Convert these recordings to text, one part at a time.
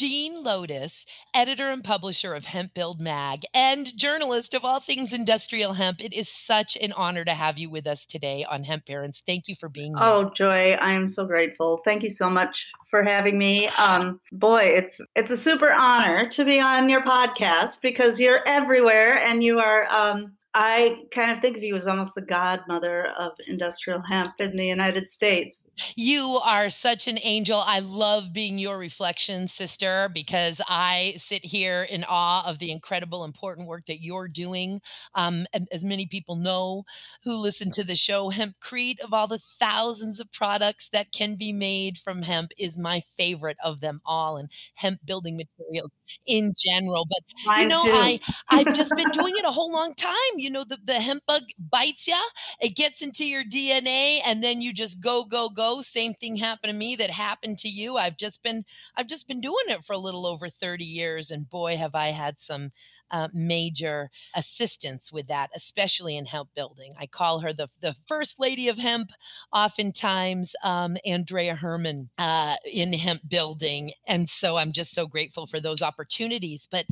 Jean Lotus, editor and publisher of Hemp Build Mag and journalist of all things industrial hemp. It is such an honor to have you with us today on Hemp Barons. Thank you for being here. Oh, Joy, I am so grateful. Thank you so much for having me. Um, boy, it's it's a super honor to be on your podcast because you're everywhere and you are um, I kind of think of you as almost the godmother of industrial hemp in the United States. You are such an angel. I love being your reflection, sister, because I sit here in awe of the incredible, important work that you're doing. Um, as many people know who listen to the show, Hempcrete, of all the thousands of products that can be made from hemp, is my favorite of them all, and hemp building materials in general. But Mine you know, too. I I've just been doing it a whole long time you know the, the hemp bug bites you it gets into your dna and then you just go go go same thing happened to me that happened to you i've just been i've just been doing it for a little over 30 years and boy have i had some uh, major assistance with that, especially in hemp building. I call her the, the first lady of hemp, oftentimes, um, Anndrea Hermann uh, in hemp building. And so I'm just so grateful for those opportunities. But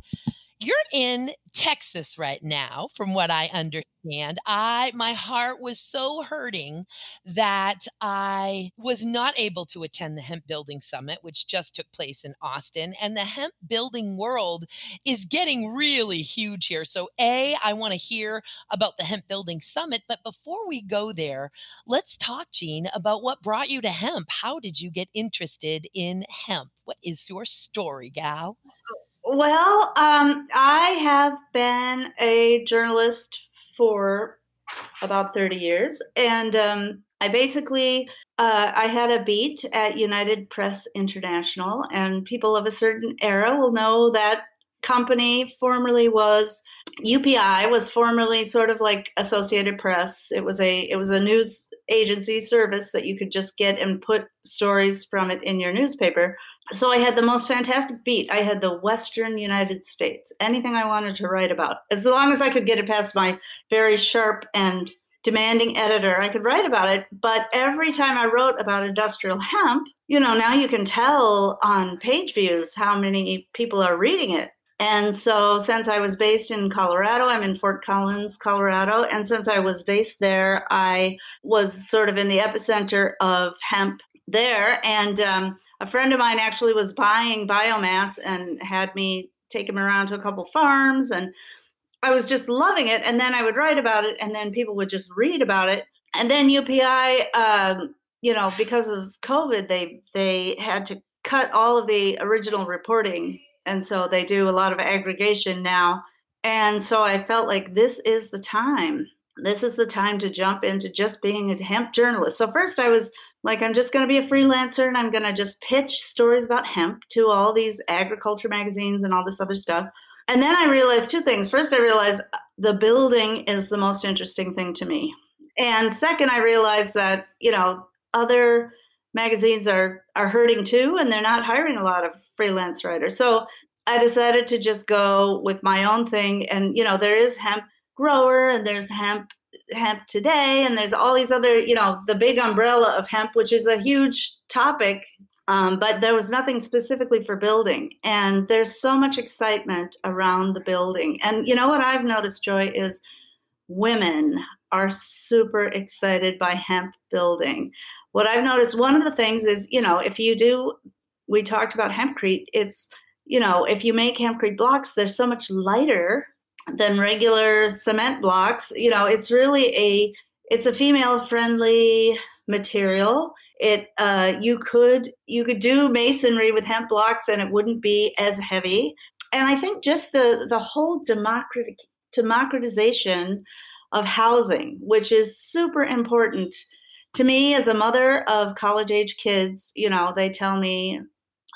you're in Texas right now, from what I understand. I my heart was so hurting that I was not able to attend the Hemp Building Summit, which just took place in Austin. And the hemp building world is getting really huge here. So, A, I want to hear about the Hemp Building Summit. But before we go there, let's talk, Jean, about what brought you to hemp. How did you get interested in hemp? What is your story, gal? Well, um, I have been a journalist for about 30 years, and um, I basically uh, I had a beat at United Press International, and people of a certain era will know that company formerly was UPI was formerly sort of like Associated Press. It was a it was a news agency service that you could just get and put stories from it in your newspaper so I had the most fantastic beat. I had the Western United States, anything I wanted to write about. As long as I could get it past my very sharp and demanding editor, I could write about it. But every time I wrote about industrial hemp, you know, now you can tell on page views how many people are reading it. And so, since I was based in Colorado, I'm in Fort Collins, Colorado. And since I was based there, I was sort of in the epicenter of hemp there. And um, a friend of mine actually was buying biomass and had me take him around to a couple farms and I was just loving it. And then I would write about it, and then people would just read about it. And then UPI, um, you know, because of COVID, they they had to cut all of the original reporting, and so they do a lot of aggregation now. And so I felt like this is the time. This is the time to jump into just being a hemp journalist. So first, I was like, I'm just going to be a freelancer and I'm going to just pitch stories about hemp to all these agriculture magazines and all this other stuff. And then I realized two things. First, I realized uh, the building is the most interesting thing to me. And second, I realized that, you know, other magazines are are hurting too and they're not hiring a lot of freelance writers. So, I decided to just go with my own thing and you know, there is hemp grower and there's hemp hemp today and there's all these other you know the big umbrella of hemp which is a huge topic um, but there was nothing specifically for building. And there's so much excitement around the building. And you know what i've noticed joy is women are super excited by hemp building. What i've noticed one of the things is you know if you do we talked about hempcrete it's you know if you make hempcrete blocks they're so much lighter than regular cement blocks. You know, it's really a it's a female friendly material. It uh, you could you could do masonry with hemp blocks and it wouldn't be as heavy. And I think just the the whole democratic democratization of housing, which is super important to me as a mother of college age kids. You know, they tell me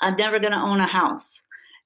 I'm never going to own a house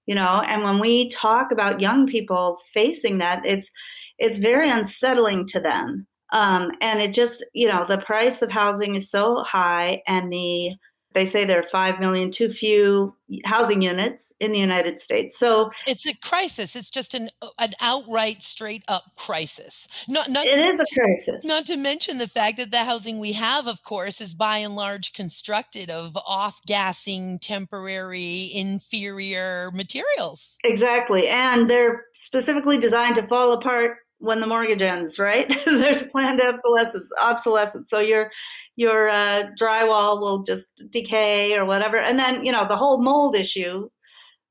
you know and when we talk about young people facing that it's it's very unsettling to them. Um, and it just you know the price of housing is so high and the they say there are 5 million too few housing units in the United States. So it's a crisis. It's just an an outright straight up crisis. Not, not It is a crisis. Not to mention the fact that the housing we have of course is by and large constructed of off-gassing temporary inferior materials. Exactly. And they're specifically designed to fall apart when the mortgage ends, right? There's planned obsolescence. Obsolescence. So your your uh, drywall will just decay or whatever, and then you know the whole mold issue.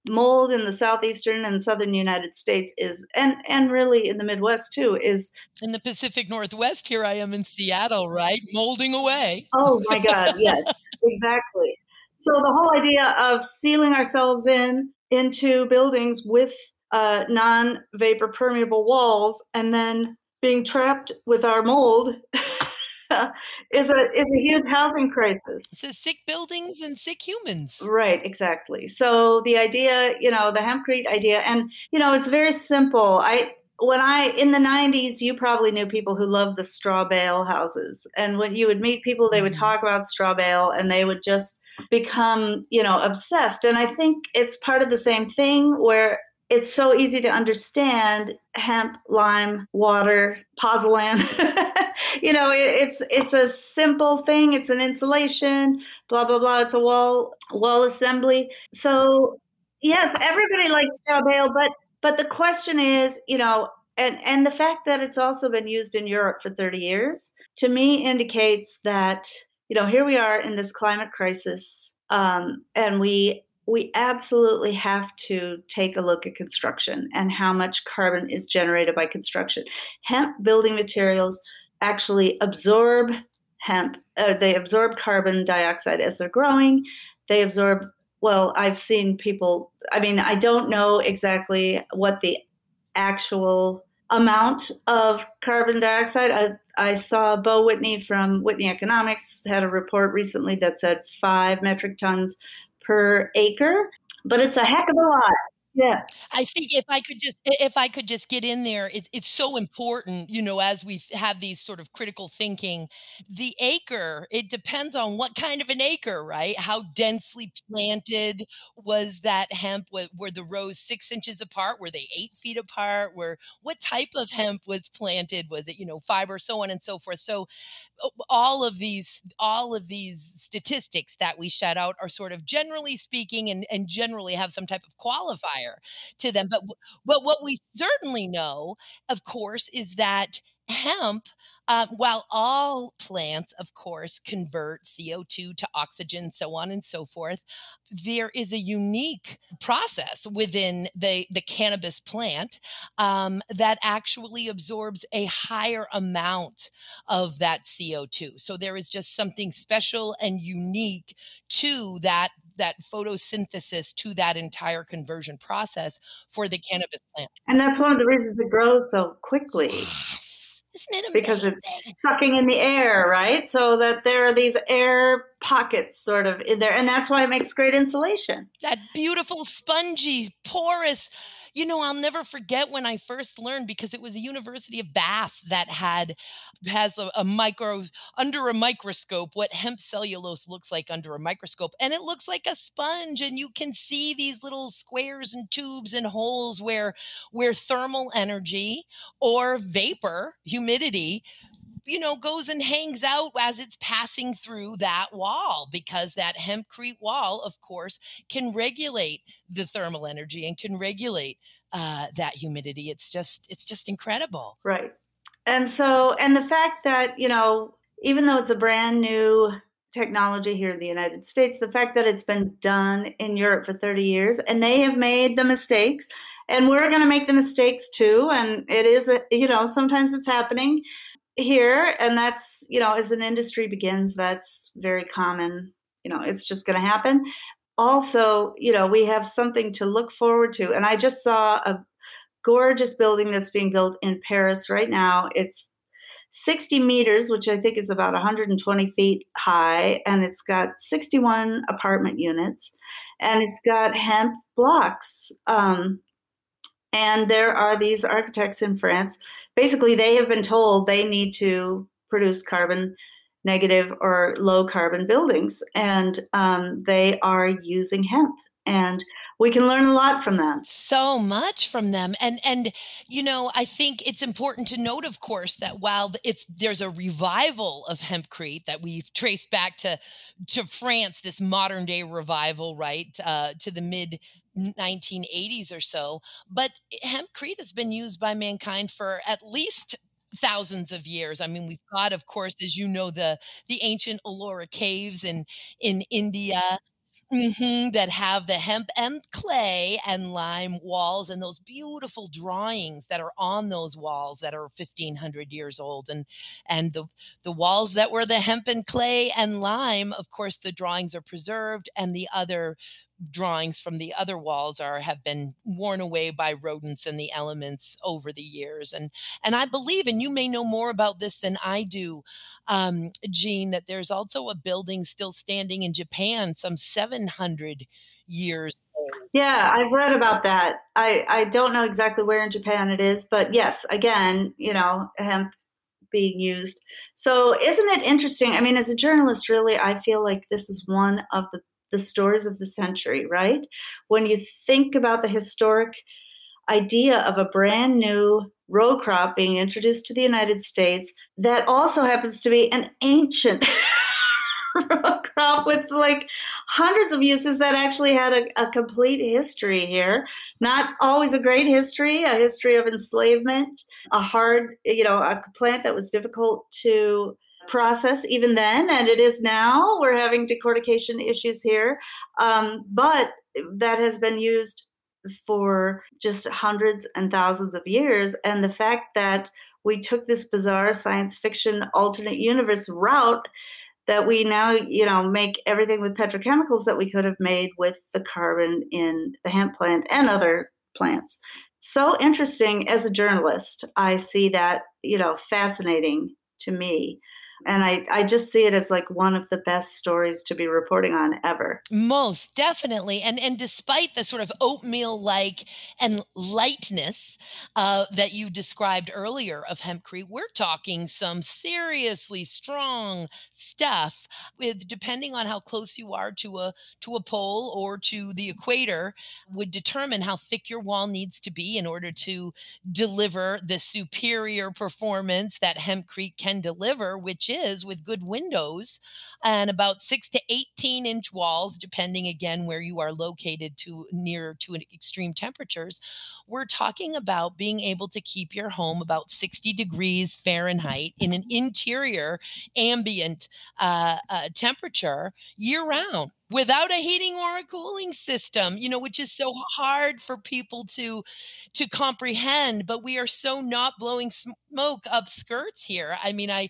Mold in the southeastern and southern United States is, and and really in the Midwest too, is in the Pacific Northwest. Here I am in Seattle, right, molding away. Oh my God! Yes, exactly. So the whole idea of sealing ourselves in into buildings with uh, non vapor permeable walls and then being trapped with our mold is a is a huge housing crisis. So sick buildings and sick humans. Right, exactly. So the idea, you know, the hempcrete idea, and you know, it's very simple. I when I in the '90s, you probably knew people who loved the straw bale houses, and when you would meet people, they would mm-hmm. talk about straw bale, and they would just become, you know, obsessed. And I think it's part of the same thing where it's so easy to understand hemp, lime, water, pozzolan. you know, it, it's it's a simple thing. It's an insulation, blah blah blah. It's a wall wall assembly. So yes, everybody likes straw bale, but but the question is, you know, and and the fact that it's also been used in Europe for 30 years to me indicates that you know here we are in this climate crisis um, and we we absolutely have to take a look at construction and how much carbon is generated by construction. Hemp building materials actually absorb hemp, uh, they absorb carbon dioxide as they're growing. They absorb, well, I've seen people, I mean, I don't know exactly what the actual amount of carbon dioxide. I, I saw Beau Whitney from Whitney Economics had a report recently that said five metric tons per acre, but it's a heck of a lot. Yeah. I think if I could just if I could just get in there, it, it's so important, you know, as we have these sort of critical thinking. The acre, it depends on what kind of an acre, right? How densely planted was that hemp? Were, the rows six inches apart? Were they eight feet apart? Were what type of hemp was planted? Was it, you know, fiber, so on and so forth? So all of these all of these statistics that we shut out are sort of generally speaking and, and generally have some type of qualifier to them but but what we certainly know of course is that hemp um, while all plants, of course, convert CO2 to oxygen, so on and so forth, there is a unique process within the, the cannabis plant um, that actually absorbs a higher amount of that CO2. So there is just something special and unique to that that photosynthesis to that entire conversion process for the cannabis plant. And that's one of the reasons it grows so quickly. because it's sucking in the air, right? So that there are these air pockets sort of in there. And that's why it makes great insulation. That beautiful, spongy, porous you know, I'll never forget when I first learned because it was the University of Bath that had has a, a micro under a microscope what hemp cellulose looks like under a microscope, and it looks like a sponge, and you can see these little squares and tubes and holes where where thermal energy or vapor, humidity you know, goes and hangs out as it's passing through that wall because that hempcrete wall, of course, can regulate the thermal energy and can regulate uh, that humidity. It's just, it's just incredible. Right. And so, and the fact that, you know, even though it's a brand new technology here in the United States, the fact that it's been done in Europe for 30 years and they have made the mistakes and we're going to make the mistakes too. And it is, you know, sometimes it's happening here and that's you know as an industry begins that's very common. You know it's just going to happen. Also you know we have something to look forward to and i just saw a gorgeous building that's being built in paris right now. It's 60 meters which i think is about 120 feet high and it's got 61 apartment units and it's got hemp blocks um, and there are these architects in france basically they have been told they need to produce carbon negative or low carbon buildings, and um, they are using hemp. And we can learn a lot from them. So much from them. And and you know, I think it's important to note of course that while it's there's a revival of hempcrete that we've traced back to to France this modern day revival, right? Uh, to the mid 1980s or so, but hempcrete has been used by mankind for at least thousands of years. I mean, we've got, of course, as you know, the the ancient Ellora caves in in India Mhm, that have the hemp and clay and lime walls and those beautiful drawings that are on those walls that are 1,500 years old, and and the the walls that were the hemp and clay and lime, of course, the drawings are preserved, and the other drawings from the other walls are have been worn away by rodents and the elements over the years and and i believe and you may know more about this than i do um, Jean, that there's also a building still standing in japan some 700 years old. Yeah i've read about that. I i don't know exactly where in japan it is but yes again you know hemp being used. So isn't it interesting i mean as a journalist really i feel like this is one of the the stories of the century, right? When you think about the historic idea of a brand new row crop being introduced to the United States that also happens to be an ancient row crop with like hundreds of uses that actually had a, a, complete history here. Not always a great history, a history of enslavement, a hard, you know, a plant that was difficult to process even then, and it is now. We're having decortication issues here, um, but that has been used for just hundreds and thousands of years. And the fact that we took this bizarre science fiction alternate universe route that we now you know make everything with petrochemicals that we could have made with the carbon in the hemp plant and other plants so interesting as a journalist i see that you know fascinating to me and I, I just see it as like one of the best stories to be reporting on ever. Most definitely. And and despite the sort of oatmeal like and lightness uh, that you described earlier of hempcrete we're talking some seriously strong stuff with depending on how close you are to a to a pole or to the equator would determine how thick your wall needs to be in order to deliver the superior performance that hempcrete can deliver which is with good windows and about six to 18 inch walls, depending again where you are located to near to extreme temperatures. We're talking about being able to keep your home about 60 degrees Fahrenheit in an interior ambient uh, uh, temperature year round without a heating or a cooling system you know which is so hard for people to to comprehend but we are so not blowing smoke up skirts here. I mean i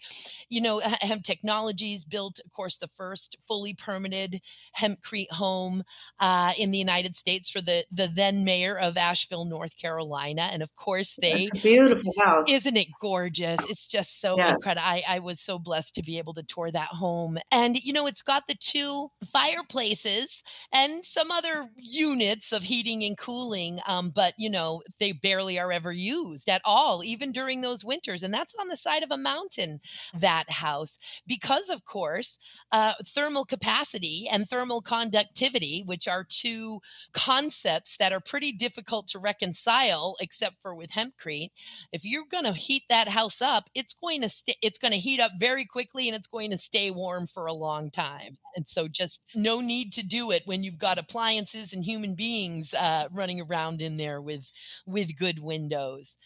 you know hemp technologies built of course the first fully permitted hempcrete home uh, in the united states for the the then mayor of asheville north carolina and of course they beautiful house. isn't it gorgeous? It's just so yes. incredible I, I was so blessed to be able to tour that home. And you know it's got the two fire places and some other units of heating and cooling. Um, but, you know, they barely are ever used at all, even during those winters. And that's on the side of a mountain, that house, because, of course, uh, thermal capacity and thermal conductivity, which are two concepts that are pretty difficult to reconcile, except for with hempcrete. If you're going to heat that house up, it's going to st- it's going to heat up very quickly and it's going to stay warm for a long time. And so just no no need to do it when you've got appliances and human beings uh, running around in there with with good windows.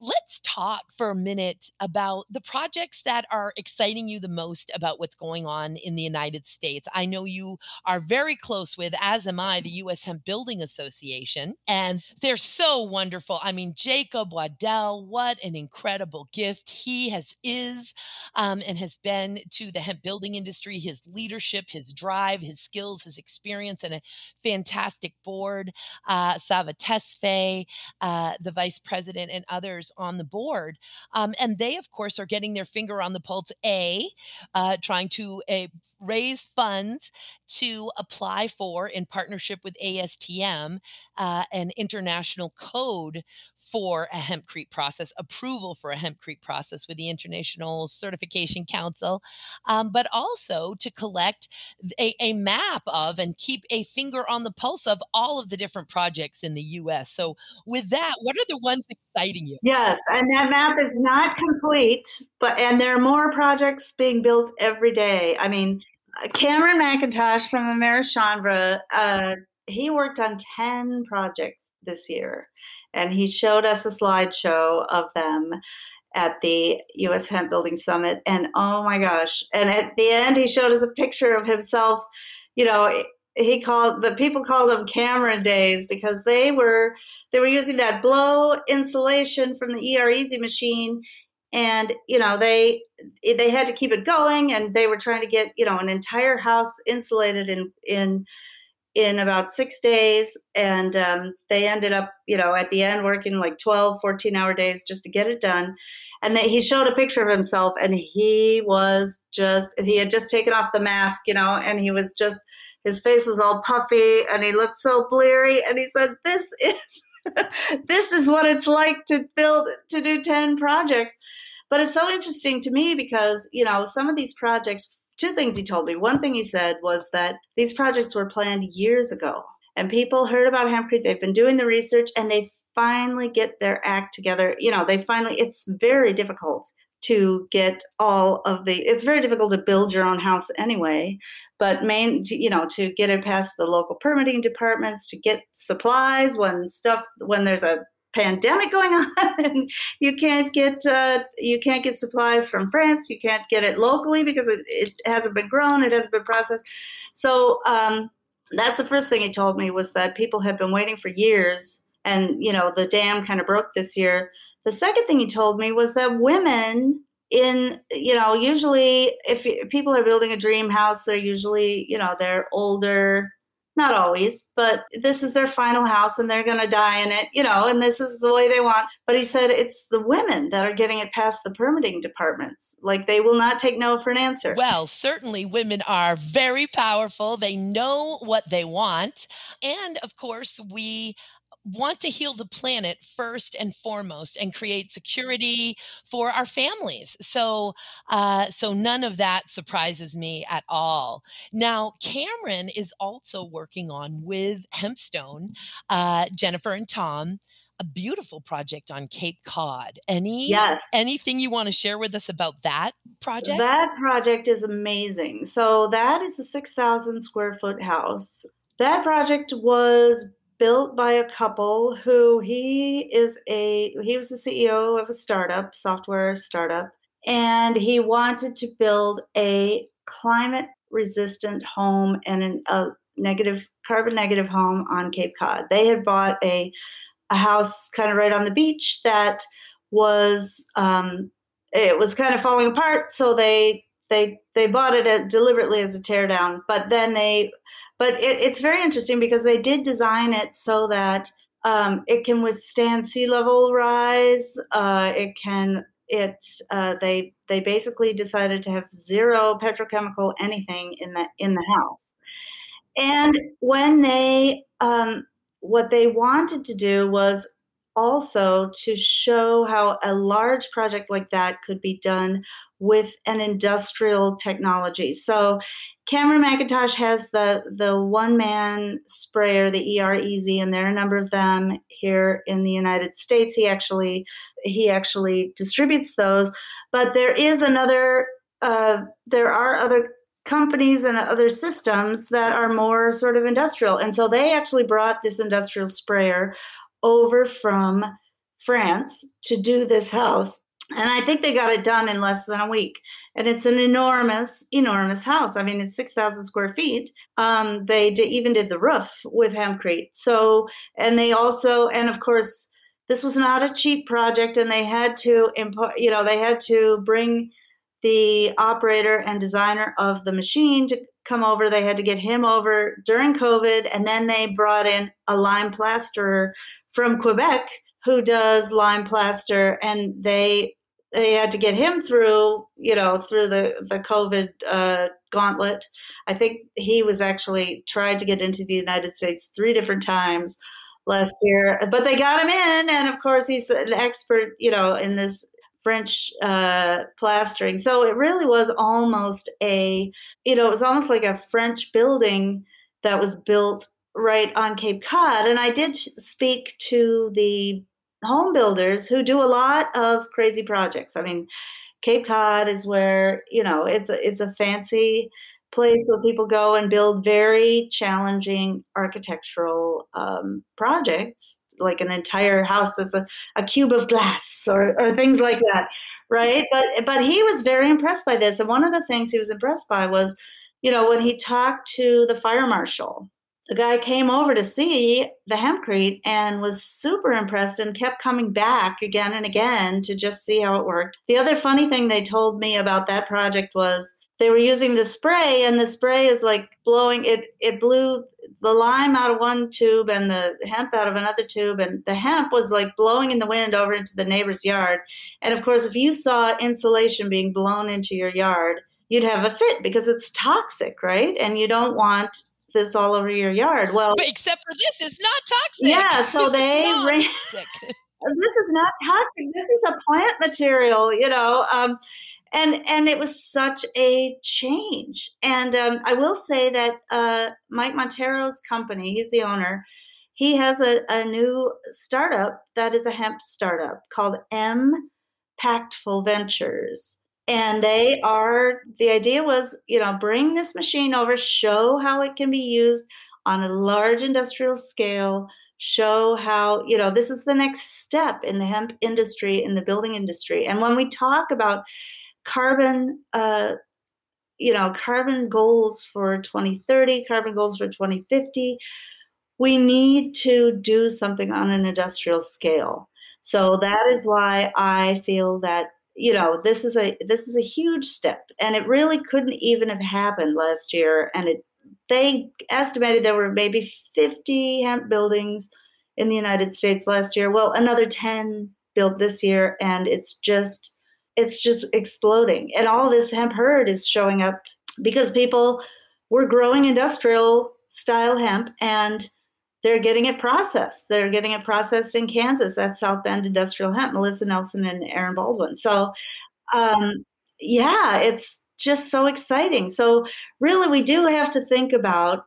Let's talk for a minute about the projects that are exciting you the most about what's going on in the United States. I know you are very close with, as am I, the U.S. Hemp Building Association, and they're so wonderful. I mean, Jacob Waddell, what an incredible gift he has is um, and has been to the hemp building industry. His leadership, his drive, his skill skills, his experience, and a fantastic board. Uh, Sava Tesfaye, uh, the vice president, and others on the board. Um, and they, of course, are getting their finger on the pulse, A, uh, trying to uh, raise funds to apply for, in partnership with ASTM, uh, an international code for a hempcrete process, approval for a hempcrete process with the International Certification Council, um, but also to collect a, a, map of and keep a finger on the pulse of all of the different projects in the US. So, with that, what are the ones exciting you? Yes, and that map is not complete, but and there are more projects being built every day. I mean, Cameron McIntosh from Americhanvre, uh, he worked on 10 projects this year and he showed us a slideshow of them at the US Hemp Building Summit. And oh my gosh. And at the end, he showed us a picture of himself. You know, he called the people called them camera days because they were they were using that blow insulation from the ER Easy machine. And you know they they had to keep it going and they were trying to get you know an entire house insulated in in in about six days. And um, they ended up you know at the end working like 12 14 hour days just to get it done and they, he showed a picture of himself and he was just he had just taken off the mask you know and he was just his face was all puffy and he looked so bleary and he said this is this is what it's like to build to do 10 projects but it's so interesting to me because you know some of these projects two things he told me. One thing he said was that these projects were planned years ago and people heard about hempcrete. They've been doing the research and they finally get their act together. You know, they finally, it's very difficult to get all of the, it's very difficult to build your own house anyway. But main, you know, to get it past the local permitting departments, to get supplies when stuff, when there's a pandemic going on and you can't get uh, you can't get supplies from france you can't get it locally because it, it hasn't been grown it hasn't been processed so um, that's the first thing he told me was that people have been waiting for years and you know the dam kind of broke this year the second thing he told me was that women in you know usually if people are building a dream house they're usually you know they're older not always, but this is their final house and they're going to die in it, you know, and this is the way they want. But he said it's the women that are getting it past the permitting departments. Like they will not take no for an answer. Well, certainly women are very powerful. They know what they want. And of course, we want to heal the planet first and foremost and create security for our families. So, uh, so none of that surprises me at all. Now, Cameron is also working on with Hempstone, uh, Jennifer and Tom a beautiful project on Cape Cod. Any yes. anything you want to share with us about that project? That project is amazing. So that is a 6,000 square foot house. That project was built by a couple who he is a he was the CEO of a startup, software startup, and he wanted to build a climate resistant home and an, a negative carbon negative home on Cape Cod. They had bought a a house kind of right on the beach that was um, it was kind of falling apart, so they they they bought it deliberately as a teardown, but then they but it, it's very interesting because they did design it so that um, it can withstand sea level rise. Uh, it can it uh, they they basically decided to have zero petrochemical anything in the in the house. And when they um, what they wanted to do was also to show how a large project like that could be done with an industrial technology. So Cameron McIntosh has the the one man sprayer, the ER Easy, and there are a number of them here in the United States. He actually he actually distributes those, but there is another. Uh, there are other companies and other systems that are more sort of industrial, and so they actually brought this industrial sprayer over from France to do this house and I think they got it done in less than a week. And it's an enormous, enormous house. I mean, it's 6,000 square feet. Um, they even did the roof with hempcrete. So, and they also, and of course, this was not a cheap project, and they had to, import, you know, they had to bring the operator and designer of the machine to, come over. They had to get him over during COVID, and then they brought in a lime plasterer from Quebec who does lime plaster, and they they had to get him through, you know, through the the COVID uh, gauntlet. I think he was actually tried to get into the United States three different times last year, but they got him in, and of course he's an expert, you know, in this French uh, plastering. So it really was almost a, you know, it was almost like a French building that was built right on Cape Cod. And I did speak to the home builders who do a lot of crazy projects. I mean, Cape Cod is where you know it's a, it's a fancy place where people go and build very challenging architectural um, projects, like an entire house that's a, a cube of glass or, or things like that, right? But but he was very impressed by this, and one of the things he was impressed by was, you know, when he talked to the fire marshal the guy came over to see the hempcrete and was super impressed and kept coming back again and again to just see how it worked. The other funny thing they told me about that project was they were using the spray and the spray is like blowing it it blew the lime out of one tube and the hemp out of another tube and the hemp was like blowing in the wind over into the neighbor's yard and of course if you saw insulation being blown into your yard you'd have a fit because it's toxic right and you don't want this all over your yard. Well, but except for this, it's not toxic. Yeah, so this they ran. this is not toxic. This is a plant material, you know. Um, and and it was such a change. And um, I will say that uh, Mike Montero's company, he's the owner. He has a, a new startup that is a hemp startup called M Pactful Ventures and they are the idea was you know bring this machine over show how it can be used on a large industrial scale show how you know this is the next step in the hemp industry in the building industry. And when we talk about carbon uh, you know carbon goals for 2030 carbon goals for 2050 we need to do something on an industrial scale. So that is why i feel that you know this is a this is a huge step and it really couldn't even have happened last year and it they estimated there were maybe 50 hemp buildings in the United States last year. Well another 10 built this year and it's just it's just exploding and all this hemp hurd is showing up because people were growing industrial style hemp and they're getting it processed. They're getting it processed in Kansas at South Bend Industrial Hemp, Melissa Nelson and Aaron Baldwin. So, um, yeah, it's just so exciting. So, really, we do have to think about,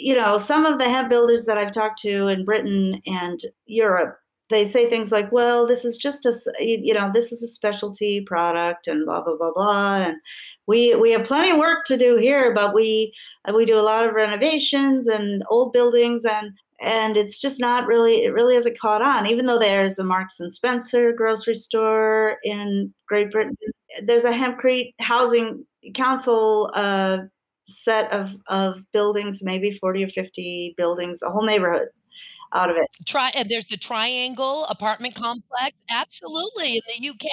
you know, some of the hemp builders that I've talked to in Britain and Europe. They say things like, "Well, this is just a, you know, this is a specialty product," and blah blah blah blah. And we we have plenty of work to do here, but we we do a lot of renovations and old buildings and and it's just not really it really hasn't caught on even though there's a marks and spencer grocery store in great britain. There's a hempcrete housing council uh, set of of buildings maybe 40 or 50 buildings a whole neighborhood out of it. Try and there's the triangle apartment complex absolutely in the uk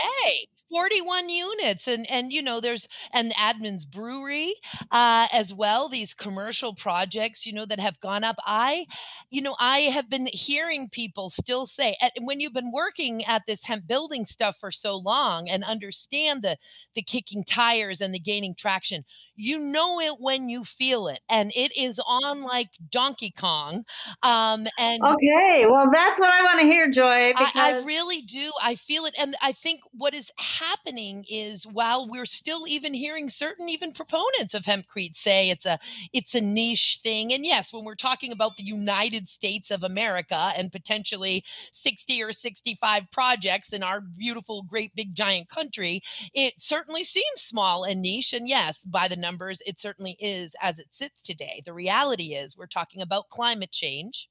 41 units and and you know there's an Adnams brewery uh, as well these commercial projects you know that have gone up. I you know i have been hearing people still say and when you've been working at this hemp building stuff for so long and understand the the kicking tires and the gaining traction you know it when you feel it and it is on like donkey kong um and okay well that's what i want to hear joy because I, I really do i feel it and i think what is happening is while we're still even hearing certain even proponents of hempcrete say it's a it's a niche thing and yes when we're talking about the united states of america and potentially 60 or 65 projects in our beautiful great big giant country it certainly seems small and niche and yes by the numbers, it certainly is as it sits today. The reality is we're talking about climate change.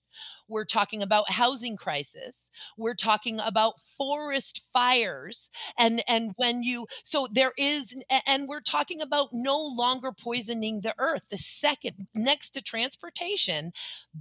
We're talking about housing crisis, we're talking about forest fires, and and when you so there is and we're talking about no longer poisoning the earth. The second next to transportation,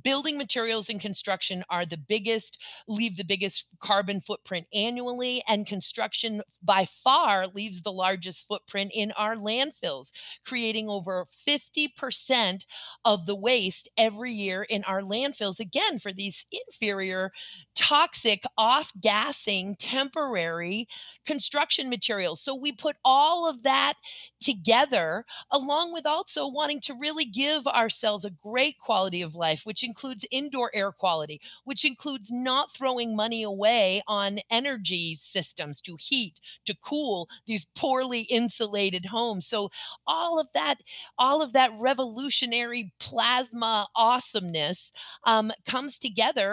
building materials and construction are the biggest leave the biggest carbon footprint annually and construction by far leaves the largest footprint in our landfills, creating over 50% of the waste every year in our landfills, again, for these inferior, toxic, off gassing, temporary construction materials. So we put all of that together, along with also wanting to really give ourselves a great quality of life, which includes indoor air quality, which includes not throwing money away on energy systems to heat, to cool these poorly insulated homes. So all of that, all of that revolutionary plasma awesomeness um, comes together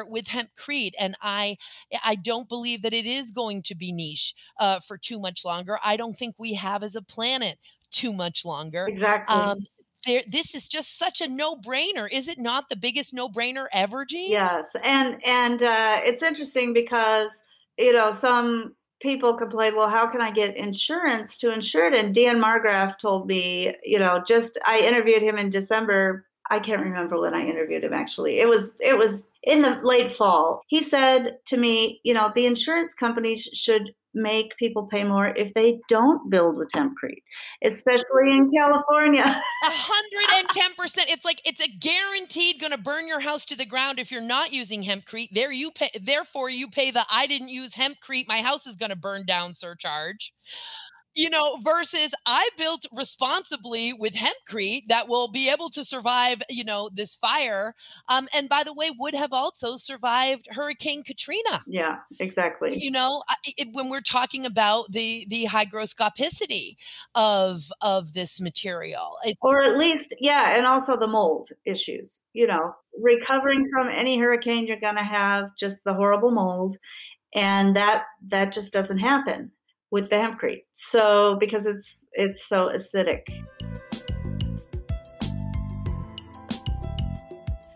with hempcrete and I I don't believe that it is going to be niche uh, for too much longer. I don't think we have as a planet too much longer. Exactly. Um, there, this is just such a no-brainer. Is it not the biggest no-brainer ever, Jean? Yes, and and uh, it's interesting because you know some people complain, well, how can I get insurance to insure it? And Dan Margraf told me, you know, just I interviewed him in December. I can't remember when I interviewed him actually. It was it was in the late fall. He said to me, you know, the insurance companies should make people pay more if they don't build with hempcrete, especially in California. A hundred and ten percent. It's like it's a guaranteed going to burn your house to the ground if you're not using hempcrete. There you pay. Therefore, you pay the I didn't use hempcrete. My house is going to burn down surcharge you know, versus I built responsibly with hempcrete that will be able to survive, you know, this fire. Um, and by the way, would have also survived Hurricane Katrina. Yeah, exactly. You know, it, when we're talking about the the hygroscopicity of of this material, or at least, yeah, and also the mold issues. You know, recovering from any hurricane, you're going to have just the horrible mold, and that that just doesn't happen with the hempcrete. So because it's it's so acidic.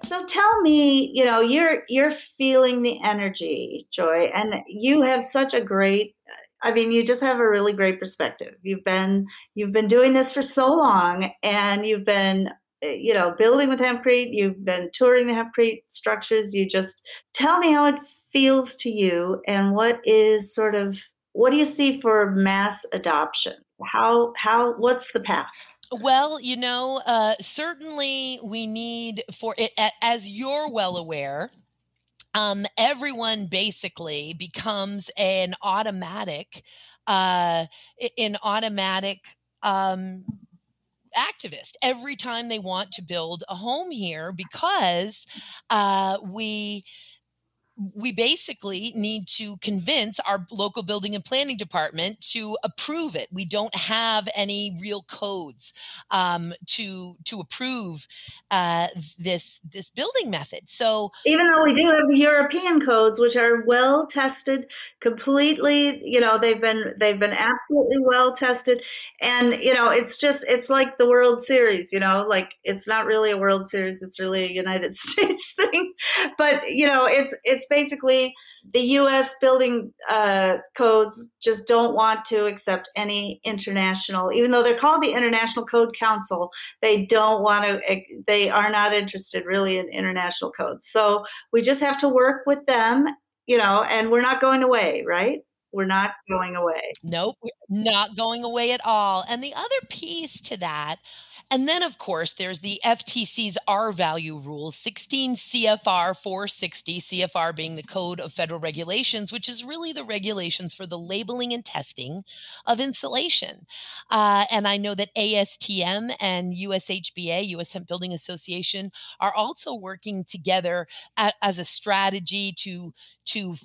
So tell me, you know, you're you're feeling the energy, Joy, and you have such a great I mean, you just have a really great perspective. You've been you've been doing this for so long and you've been you know, building with hempcrete, you've been touring the hempcrete structures. You just tell me how it feels to you and what is sort of what do you see for mass adoption? How how what's the path? Well, you know, uh, certainly we need for it as you're well aware. Um, everyone basically becomes an automatic, uh, an automatic um, activist every time they want to build a home here because uh, we we basically need to convince our local building and planning department to approve it. We don't have any real codes um, to to approve uh, this this building method. So even though we do have the European codes, which are well tested, completely, you know, they've been they've been absolutely well tested, and you know, it's just it's like the World Series. You know, like it's not really a World Series; it's really a United States thing. But you know, it's it's basically the U.S. building uh, codes just don't want to accept any international, even though they're called the International Code Council. They don't want to. They are not interested really in international codes. So we just have to work with them, you know. And we're not going away, right? We're not going away. Nope, not going away at all. And the other piece to that and then, of course, there's the FTC's R value rules, 16 CFR 460, CFR being the Code of Federal Regulations, which is really the regulations for the labeling and testing of insulation. Uh, and I know that ASTM and USHBA, US Hemp Building Association, are also working together at, as a strategy to to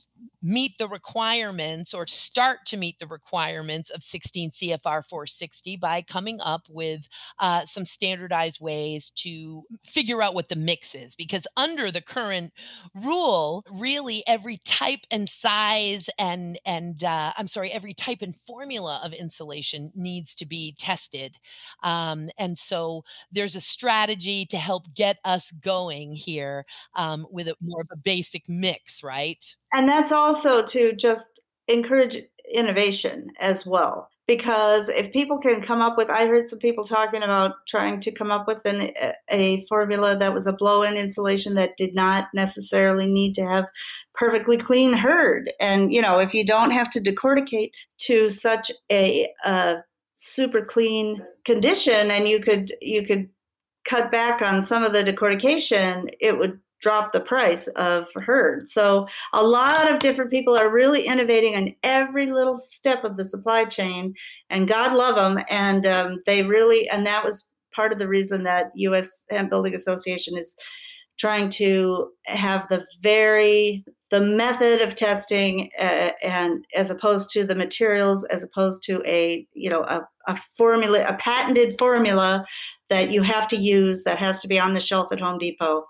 meet the requirements or start to meet the requirements of 16 CFR 460 by coming up with uh, some standardized ways to figure out what the mix is. Because under the current rule, really every type and size and and uh, I'm sorry, every type and formula of insulation needs to be tested, um, and so there's a strategy to help get us going here um, with a more of a basic mix, right? And that's also to just encourage innovation as well. Because if people can come up with, I heard some people talking about trying to come up with an, a formula that was a blow in insulation that did not necessarily need to have perfectly clean hurd. And, you know, if you don't have to decorticate to such a, a super clean condition and you could, you could cut back on some of the decortication, it would drop the price of hurd. So a lot of different people are really innovating on every little step of the supply chain, and God love them. And um, they really, and that was part of the reason that U.S. Hemp Building Association is trying to have the very the method of testing uh, and as opposed to the materials as opposed to a you know a, a formula a patented formula that you have to use that has to be on the shelf at home depot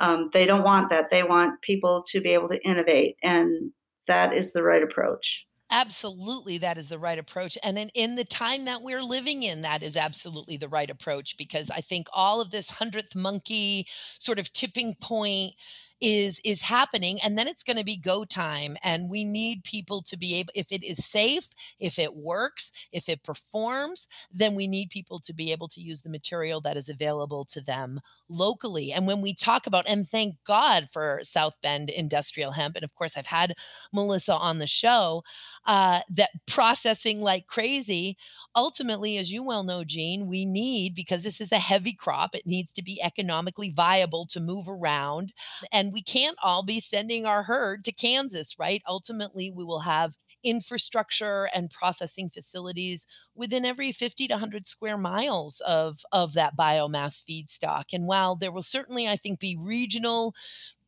um, they don't want that. They want people to be able to innovate, and that is the right approach. Absolutely, that is the right approach. And in, in the time that we're living in, that is absolutely the right approach because I think all of this hundredth monkey sort of tipping point is is happening and then it's going to be go time and we need people to be able if it is safe if it works if it performs then we need people to be able to use the material that is available to them locally and when we talk about and thank god for south bend industrial hemp and of course i've had melissa on the show uh, that processing like crazy ultimately, as you well know, Jean, we need, because this is a heavy crop, it needs to be economically viable to move around. And we can't all be sending our herd to Kansas, right? Ultimately, we will have infrastructure and processing facilities within every 50 to 100 square miles of of that biomass feedstock and while there will certainly i think be regional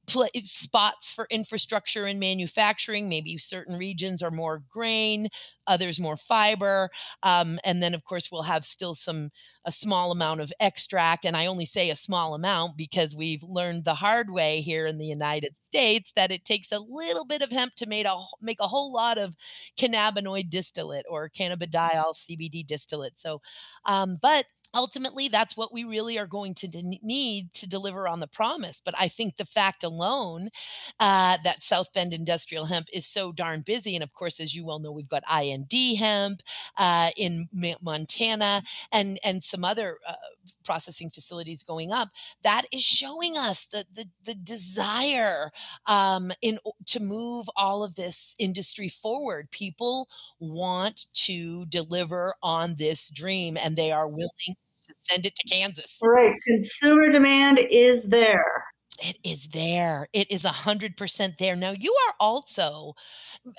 pl- spots for infrastructure and manufacturing. Maybe certain regions are more grain, others more fiber, um, and then of course we'll have still some a small amount of extract. And I only say a small amount because we've learned the hard way here in the United States that it takes a little bit of hemp to make a make a whole lot of cannabinoid distillate or cannabidiol CBD distillate. So, um, but ultimately that's what we really are going to need to deliver on the promise but i think the fact alone uh, that south bend industrial hemp is so darn busy and of course as you well know we've got ind hemp uh, in montana and and some other uh, processing facilities going up that is showing us the the, the desire um, in to move all of this industry forward. People want to deliver on this dream and they are willing to send it to Kansas. Right. Consumer demand is there. It is there. It is a hundred percent there. Now you are also,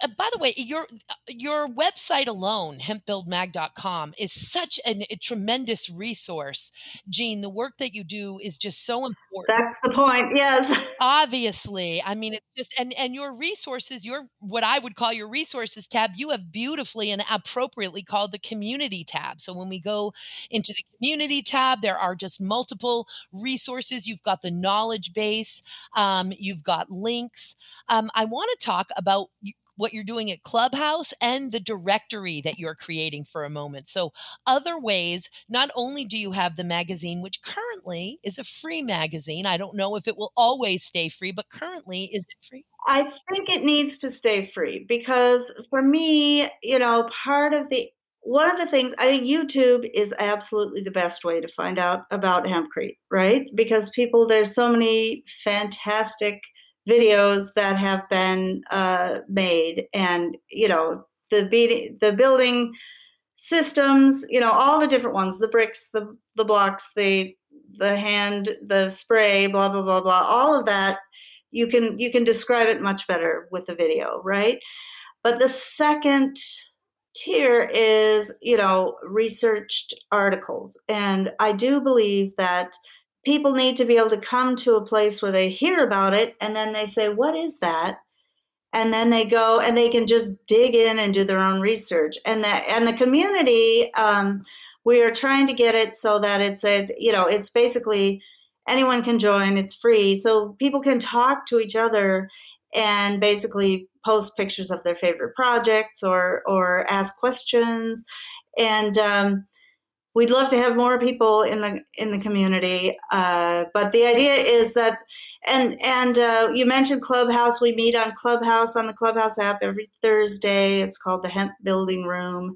uh, by the way, your uh, your website alone, hempbuildmag.com, is such an, a tremendous resource. Jean, the work that you do is just so important. That's the point. Yes. Obviously, I mean, it's just and and your resources, your what I would call your resources tab, you have beautifully and appropriately called the community tab. So when we go into the community tab, there are just multiple resources. You've got the knowledge base Um, you've got links. Um, I want to talk about what you're doing at Clubhouse and the directory that you're creating for a moment. So, other ways, not only do you have the magazine, which currently is a free magazine, I don't know if it will always stay free, but currently, is it free? I think it needs to stay free because for me, you know, part of the one of the things I think YouTube is absolutely the best way to find out about hempcrete, right? Because people, there's so many fantastic videos that have been uh, made, and you know the be- the building systems, you know all the different ones, the bricks, the the blocks, the the hand, the spray, blah blah blah blah, all of that. You can you can describe it much better with the video, right? But the second tier is, you know, researched articles. And I do believe that people need to be able to come to a place where they hear about it and then they say, what is that? and then they go and they can just dig in and do their own research and that and the community um, we are trying to get it so that it's a you know it's basically anyone can join it's free so people can talk to each other and basically post pictures of their favorite projects or or ask questions. And um, we'd love to have more people in the in the community uh, but the idea is that and and uh, you mentioned clubhouse. We meet on clubhouse on the clubhouse app every thursday. It's called the hemp building room.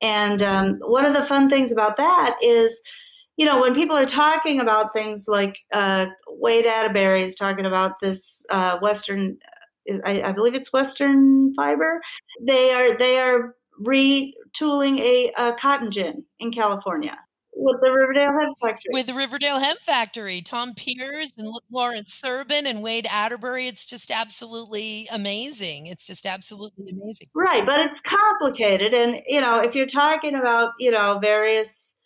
And um, one of the fun things about that is you know when people are talking about things like uh, wade atterbury is talking about this uh, western I, I believe it's western fiber they are they are retooling a, a cotton gin in California with the Riverdale Hemp Factory. With the Riverdale Hemp Factory, Tom Peers and Lawrence Serban and Wade Atterbury. It's just absolutely amazing. It's just absolutely amazing. Right, but it's complicated. And, you know, if you're talking about, you know, various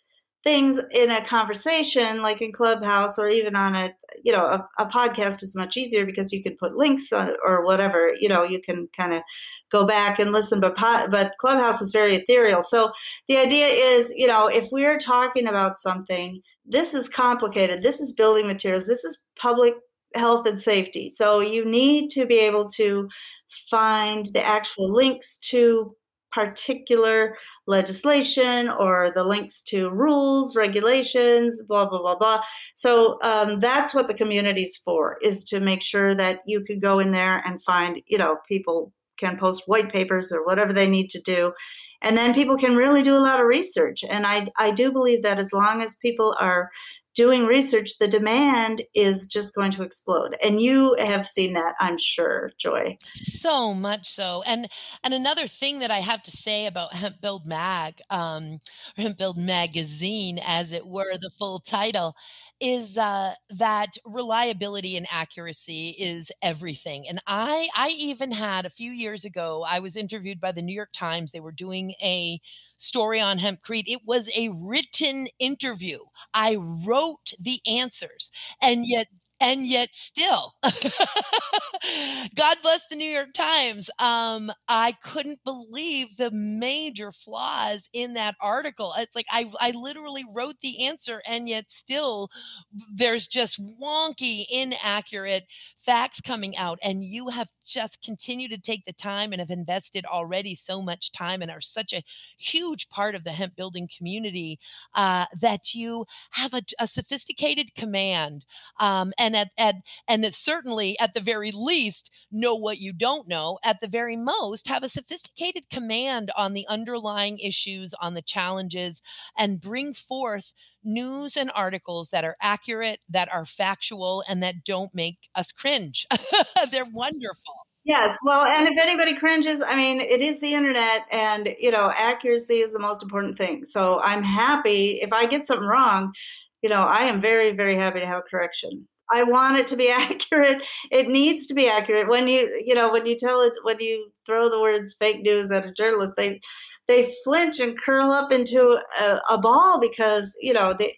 things in a conversation like in clubhouse or even on a you know a, a podcast is much easier because you can put links on or whatever you know you can kind of go back and listen but but clubhouse is very ethereal. So the idea is you know if we're talking about something this is complicated this is building materials this is public health and safety. So you need to be able to find the actual links to particular legislation or the links to rules, regulations, blah, blah, blah, blah. So um, that's what the community's for, is to make sure that you can go in there and find, you know, people can post white papers or whatever they need to do. And then people can really do a lot of research. And I, I do believe that as long as people are doing research, the demand is just going to explode. And you have seen that, I'm sure, Joy. So much so. And and another thing that I have to say about Hemp Build Mag, um, Hemp Build Magazine, as it were, the full title, is uh, that reliability and accuracy is everything. And I I even had a few years ago, I was interviewed by the New York Times. They were doing a story on hempcrete. It was a written interview. I wrote the answers. And yet and yet still. God bless the new york times. Um, i couldn't believe the major flaws in that article. It's like I, I literally wrote the answer and yet still there's just wonky inaccurate facts coming out and you have just continued to take the time and have invested already so much time and are such a huge part of the hemp building community uh, that you have a, a sophisticated command um, and at, at and certainly at the very least know what you don't know at the very most have a sophisticated command on the underlying issues on the challenges and bring forth news and articles that are accurate that are factual and that don't make us cringe they're wonderful Yes, well, and if anybody cringes, I mean, it is the internet, and you know, accuracy is the most important thing. So I'm happy if I get something wrong. You know, I am very, very happy to have a correction. I want it to be accurate. It needs to be accurate. When you, you know, when you tell it, when you throw the words fake news at a journalist, they, they flinch and curl up into a, a ball because you know the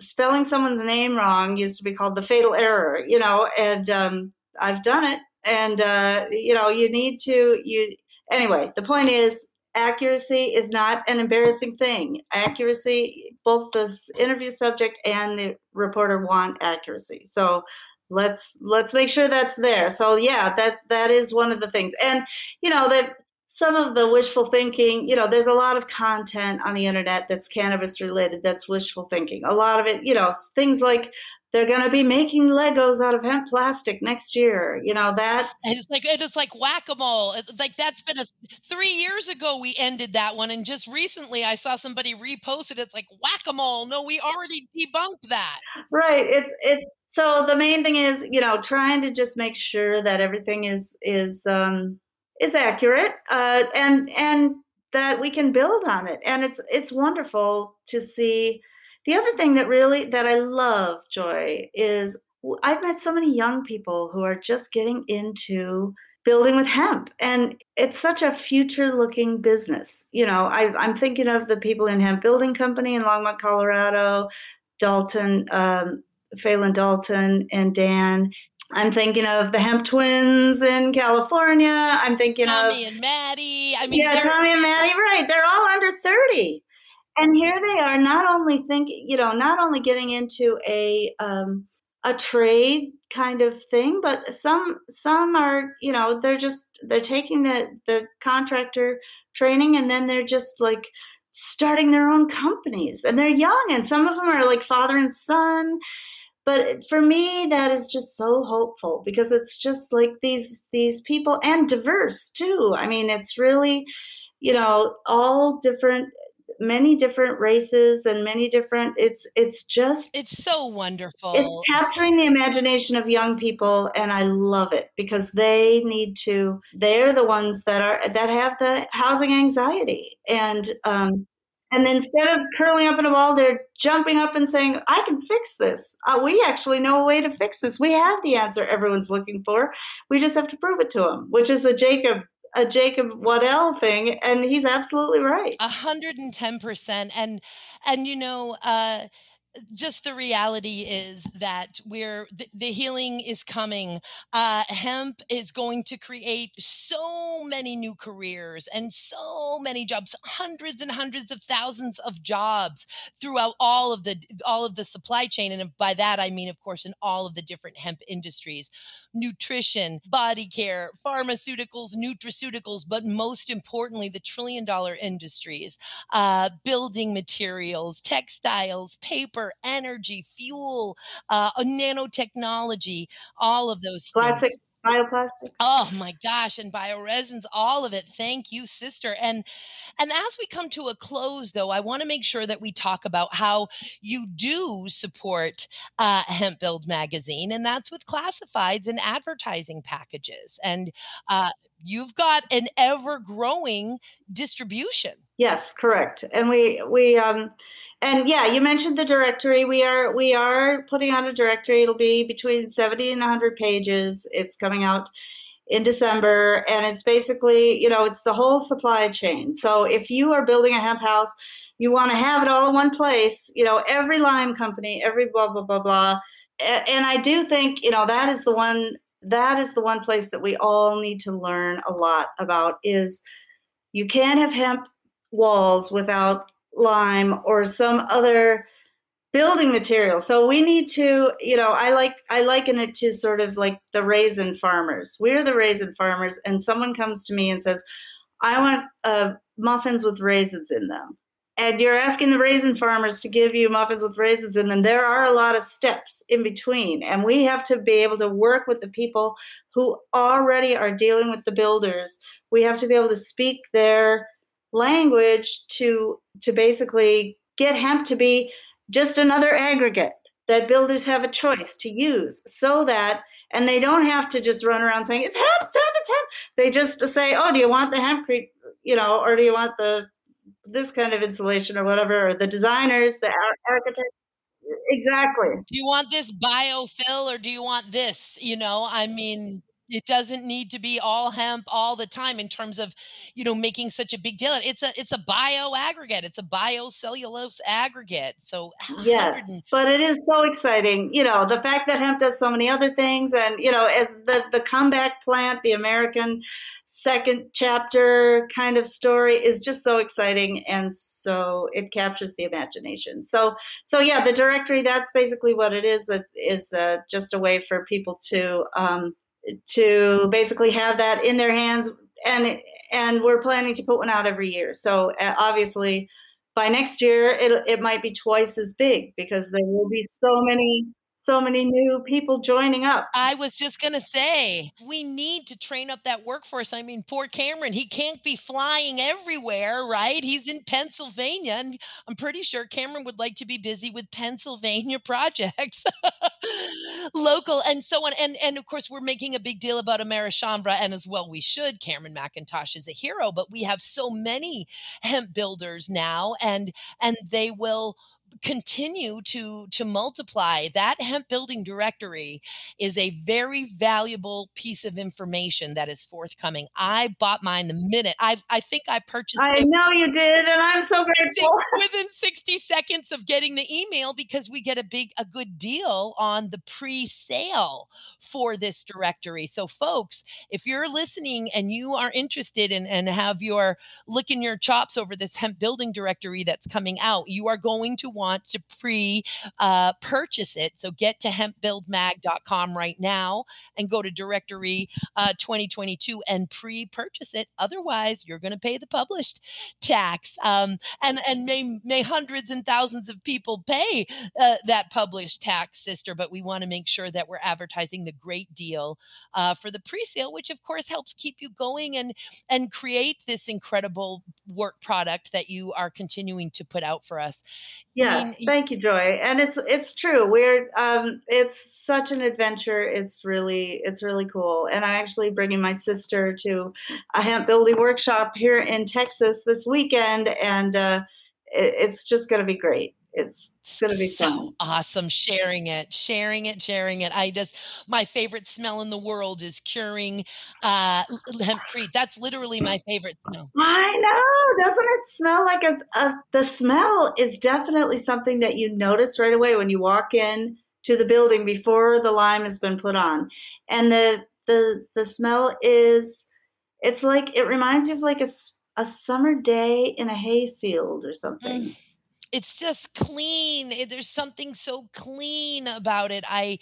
spelling someone's name wrong used to be called the fatal error. You know, and um, I've done it, and uh, you know, you need to you. Anyway, the point is accuracy is not an embarrassing thing. Accuracy, both the interview subject and the reporter want accuracy. So let's let's make sure that's there. So yeah, that that is one of the things. And you know that some of the wishful thinking, you know, there's a lot of content on the internet that's cannabis related that's wishful thinking. A lot of it, you know, things like they're going to be making Legos out of hemp plastic next year. You know that. And it's like it's like whack a mole. Like that's been a three years ago we ended that one, and just recently I saw somebody repost it. It's like whack a mole. No, we already debunked that. Right. It's it's so the main thing is you know trying to just make sure that everything is is um is accurate uh and and that we can build on it. And it's it's wonderful to see. The other thing that really that I love, Joy, is I've met so many young people who are just getting into building with hemp and it's such a future looking business. You know I, am thinking of the people in hemp building company in longmont colorado dalton um, phelan dalton and dan I'm thinking of the hemp twins in California. I'm thinking Tommy of and Maddie. I mean, yeah, Tommy and Maddie. Right, they're all under thirty, and here they are, not only thinking, you know, not only getting into a um, a trade kind of thing, but some some are, you know, they're just they're taking the the contractor training, and then they're just like starting their own companies, and they're young, and some of them are like father and son but for me that is just so hopeful because it's just like these these people and diverse too i mean it's really you know all different many different races and many different it's it's just it's so wonderful. it's capturing the imagination of young people and i love it because they need to they're the ones that are that have the housing anxiety and um and instead of curling up in a ball, they're jumping up and saying, I can fix this. Uh, we actually know a way to fix this. We have the answer everyone's looking for. We just have to prove it to them, which is a Jacob a Jacob Waddell thing, and he's absolutely right. A hundred and ten percent. And and you know, uh just the reality is that we're the, the healing is coming. Uh, hemp is going to create so many new careers and so many jobs hundreds and hundreds of thousands of jobs throughout all of the all of the supply chain and by that i mean of course in all of the different hemp industries. Nutrition body care pharmaceuticals nutraceuticals but most importantly the trillion dollar industries. Uh, building materials textiles paper energy, fuel, uh, nanotechnology, all of those plastics, things. bioplastics. Oh my gosh, and bioresins, all of it. Thank you, sister. And and as we come to a close, though, I want to make sure that we talk about how you do support uh, Hemp Build magazine, and that's with classifieds and advertising packages. And uh, you've got an ever growing distribution. Yes, correct. And we we um and yeah, you mentioned the directory. We are we are putting out a directory. It'll be between 70 and 100 pages. It's coming out in December and it's basically, you know, it's the whole supply chain. So if you are building a hemp house, you want to have it all in one place, you know, every lime company, every blah blah blah blah. And I do think, you know, that is the one that is the one place that we all need to learn a lot about is you can't have hemp walls without lime or some other building material. So we need to, you know, I like I liken it to sort of like the raisin farmers. We're the raisin farmers, and someone comes to me and says, "I want uh, muffins with raisins in them." And you're asking the raisin farmers to give you muffins with raisins in them. There are a lot of steps in between, and we have to be able to work with the people who already are dealing with the builders. We have to be able to speak their language to to basically get hemp to be just another aggregate that builders have a choice to use so that and they don't have to just run around saying it's hemp, it's hemp, it's hemp. They just say, "Oh, do you want the hempcrete, you know, or do you want the this kind of insulation or whatever?" Or the designers, the architects, exactly. Do you want this biofill or do you want this? You know, I mean, it doesn't need to be all hemp all the time in terms of you know making such a big deal it's a it's a bio aggregate it's a biocellulose aggregate so yes but it is so exciting you know the fact that hemp does so many other things and you know as the the comeback plant the american second chapter kind of story is just so exciting and so it captures the imagination. So so yeah the directory that's basically what it is it is uh, just a way for people to um, to basically have that in their hands and and we're planning to put one out every year. So uh, obviously by next year it, it might be twice as big because there will be so many so many new people joining up. I was just going to say, we need to train up that workforce. I mean, poor Cameron, he can't be flying everywhere, right? He's in Pennsylvania, and I'm pretty sure Cameron would like to be busy with Pennsylvania projects, local, and so on. And and of course, we're making a big deal about Americhanvre, and as well we should. Cameron McIntosh is a hero, but we have so many hemp builders now, and and they will continue to to multiply that hemp building directory is a very valuable piece of information that is forthcoming. I bought mine the minute i i think i purchased i know you did and i'm so grateful. within 60 seconds of getting the email because we get a big a good deal on the pre-sale for this directory. So folks if you're listening and you are interested in and have your licking your chops over this hemp building directory that's coming out you are going to want to pre uh, purchase it. So get to hempbuildmag.com right now and go to directory uh, 2022 and pre purchase it. Otherwise, you're going to pay the published tax. Um, and and may, may hundreds and thousands of people pay uh, that published tax, sister. But we want to make sure that we're advertising the great deal uh, for the pre sale, which of course helps keep you going and, and create this incredible work product that you are continuing to put out for us. Yes, thank you, Joy. And it's it's true. We're um, it's such an adventure. It's really it's really cool. And I'm actually bringing my sister to a hemp building workshop here in Texas this weekend, and uh, it, it's just going to be great it's going to be fun. So awesome sharing it, sharing it, sharing it. I just my favorite smell in the world is curing uh, hempcrete. That's literally my favorite smell. I know, doesn't it smell like a, a the smell is definitely something that you notice right away when you walk in to the building before the lime has been put on, and the the the smell is it's like it reminds you of like a a summer day in a hayfield or something. Mm it's just clean. Eh, there's something so clean about it. I,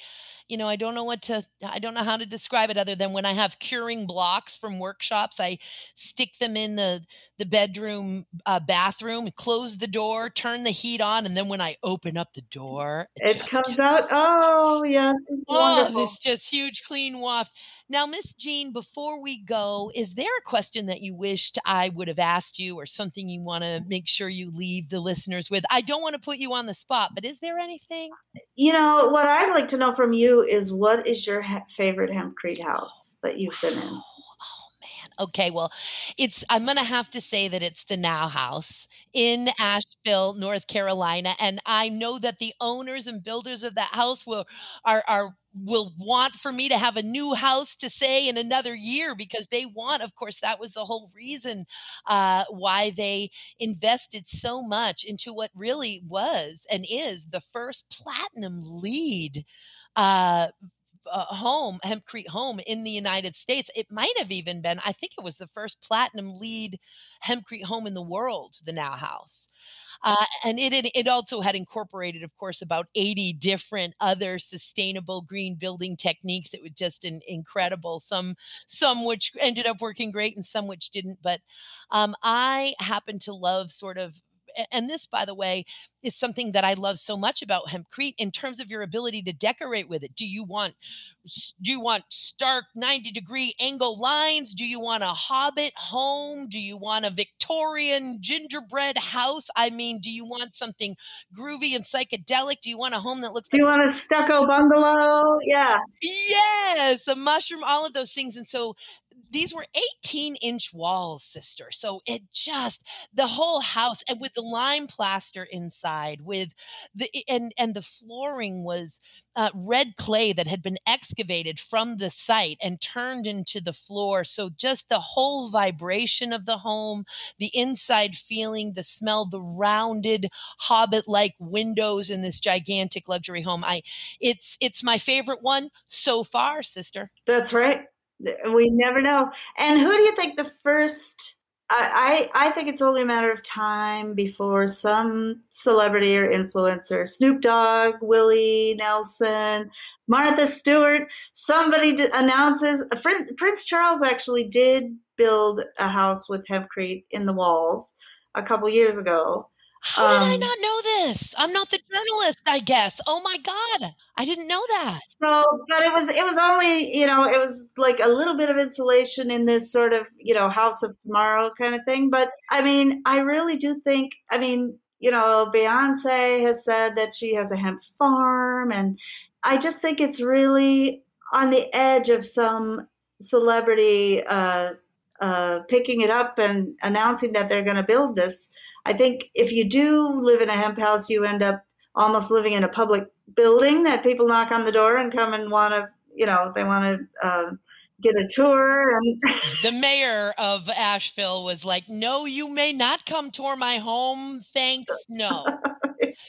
you know, I don't know what to, I don't know how to describe it other than when I have curing blocks from workshops, I stick them in the the bedroom uh, bathroom, close the door, turn the heat on, and then when I open up the door, it, it comes out. Oh yes, it's oh, wonderful. It's just huge, clean waft. Now, Miss Jean, before we go, is there a question that you wished I would have asked you or something you want to make sure you leave the listeners with? I don't want to put you on the spot, but is there anything? You know, what I'd like to know from you is what is your favorite hempcrete house that you've been in? Okay, well, it's I'm gonna have to say that it's the Now House in Asheville, North Carolina, and I know that the owners and builders of that house will are are will want for me to have a new house to say in another year because they want of course that was the whole reason uh, why they invested so much into what really was and is the first platinum LEED uh, uh, home, hempcrete home in the United States. It might have even been, I think it was the first platinum LEED hempcrete home in the world, the Now House. Uh, and it, it, also had incorporated, of course, about 80 different other sustainable green building techniques. It was just an incredible. Some some which ended up working great, and some which didn't. But um, I happen to love sort of and this, by the way, is something that I love so much about hempcrete in terms of your ability to decorate with it. Do you want do you want stark 90 degree angle lines? Do you want a hobbit home? Do you want a Victorian gingerbread house? I mean, do you want something groovy and psychedelic? Do you want a home that looks Do you want a stucco bungalow? Yeah. Yes, a mushroom, all of those things. And so these were 18 inch walls, sister. So it just the whole house and with the lime plaster inside, with the and and the flooring was uh, red clay that had been excavated from the site and turned into the floor. So just the whole vibration of the home, the inside feeling, the smell, the rounded hobbit-like windows in this gigantic luxury home. I it's it's my favorite one so far, sister. That's right we never know. And who do you think the first? I, I, think it's only a matter of time before some celebrity or influencer, Snoop Dogg, Willie Nelson, Martha Stewart, somebody announces. Prince Charles actually did build a house with hempcrete in the walls a couple years ago. How um, did I um, not know this? I'm not the journalist, I guess. Oh my god, I didn't know that. So, but it was it was only you know it was like a little bit of insulation in this sort of you know house of tomorrow kind of thing. But I mean, I really do think. I mean, you know, Beyonce has said that she has a hemp farm, and I just think it's really on the edge of some celebrity uh, uh, picking it up and announcing that they're going to build this I think if you do live in a hemp house, you end up almost living in a public building that people knock on the door and come and want to, you know, they want to um, get a tour. And the mayor of Asheville was like, "No, you may not come tour my home. Thanks, no."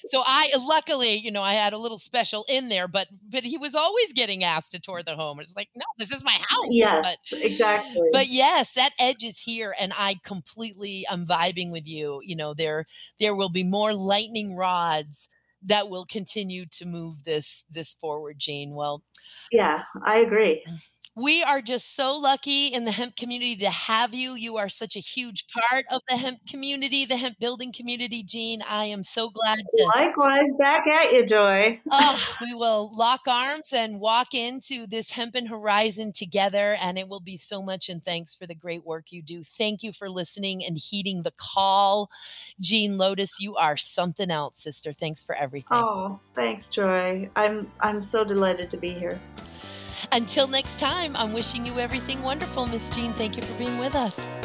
so I luckily, you know, I had a little special in there, but but he was always getting asked to tour the home. It's like, no, this is my house. Yes, but, exactly. But yes, that edge is here, and I completely i'm vibing with you. You know, there there will be more lightning rods that will continue to move this this forward, jane Well, yeah, I agree. Mm. We are just so lucky in the hemp community to have you. You are such a huge part of the hemp community, the hemp building community, Jean. I am so glad to. Likewise, back at you, Joy. oh, we will lock arms and walk into this hempen horizon together, and it will be so much. And thanks for the great work you do. Thank you for listening and heeding the call. Jean Lotus, you are something else, sister. Thanks for everything. Oh, thanks, Joy. I'm I'm so delighted to be here. Until next time, I'm wishing you everything wonderful, Miss Jean. Thank you for being with us.